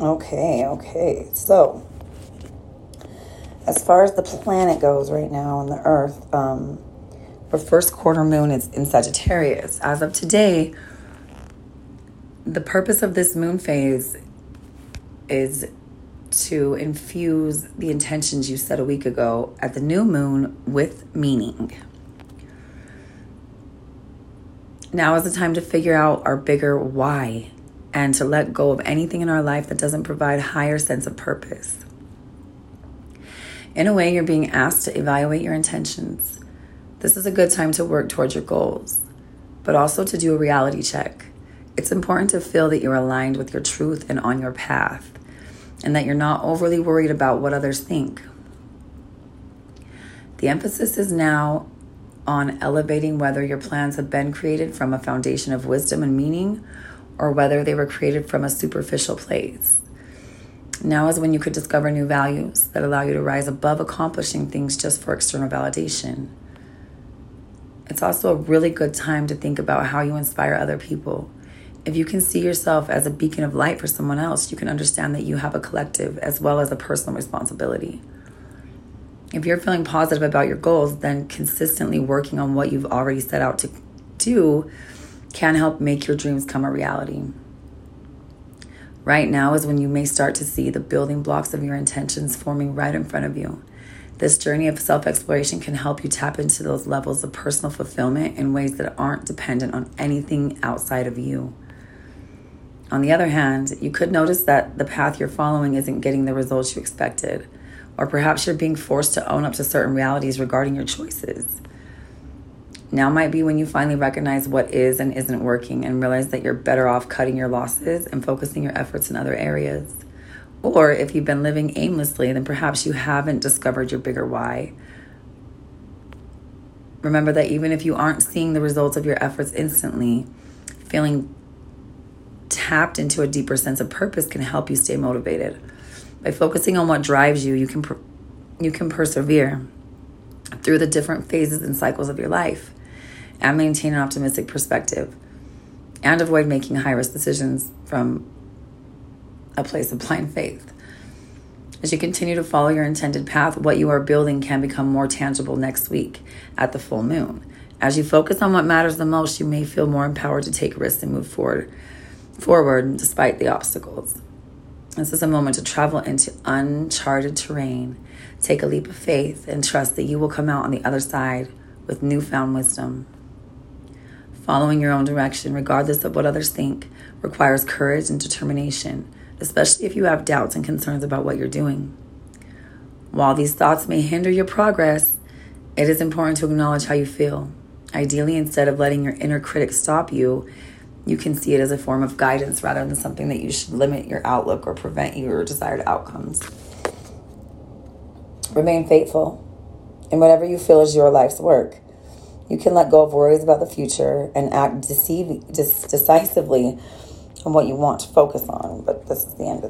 Okay, okay. So, as far as the planet goes right now on the Earth, um, our first quarter moon is in Sagittarius. As of today, the purpose of this moon phase is to infuse the intentions you said a week ago at the new moon with meaning. Now is the time to figure out our bigger why and to let go of anything in our life that doesn't provide higher sense of purpose. In a way, you're being asked to evaluate your intentions. This is a good time to work towards your goals, but also to do a reality check. It's important to feel that you're aligned with your truth and on your path, and that you're not overly worried about what others think. The emphasis is now on elevating whether your plans have been created from a foundation of wisdom and meaning or whether they were created from a superficial place. Now is when you could discover new values that allow you to rise above accomplishing things just for external validation. It's also a really good time to think about how you inspire other people. If you can see yourself as a beacon of light for someone else, you can understand that you have a collective as well as a personal responsibility. If you're feeling positive about your goals, then consistently working on what you've already set out to do can help make your dreams come a reality. Right now is when you may start to see the building blocks of your intentions forming right in front of you. This journey of self exploration can help you tap into those levels of personal fulfillment in ways that aren't dependent on anything outside of you. On the other hand, you could notice that the path you're following isn't getting the results you expected, or perhaps you're being forced to own up to certain realities regarding your choices. Now might be when you finally recognize what is and isn't working and realize that you're better off cutting your losses and focusing your efforts in other areas. Or if you've been living aimlessly, then perhaps you haven't discovered your bigger why. Remember that even if you aren't seeing the results of your efforts instantly, feeling tapped into a deeper sense of purpose can help you stay motivated. By focusing on what drives you, you can per- you can persevere through the different phases and cycles of your life and maintain an optimistic perspective and avoid making high risk decisions from a place of blind faith. As you continue to follow your intended path, what you are building can become more tangible next week at the full moon. As you focus on what matters the most, you may feel more empowered to take risks and move forward forward despite the obstacles. This is a moment to travel into uncharted terrain, take a leap of faith, and trust that you will come out on the other side with newfound wisdom. Following your own direction, regardless of what others think, requires courage and determination, especially if you have doubts and concerns about what you're doing. While these thoughts may hinder your progress, it is important to acknowledge how you feel. Ideally, instead of letting your inner critic stop you, you can see it as a form of guidance rather than something that you should limit your outlook or prevent your desired outcomes. Remain faithful in whatever you feel is your life's work. You can let go of worries about the future and act deceive, decisively on what you want to focus on. But this is the end of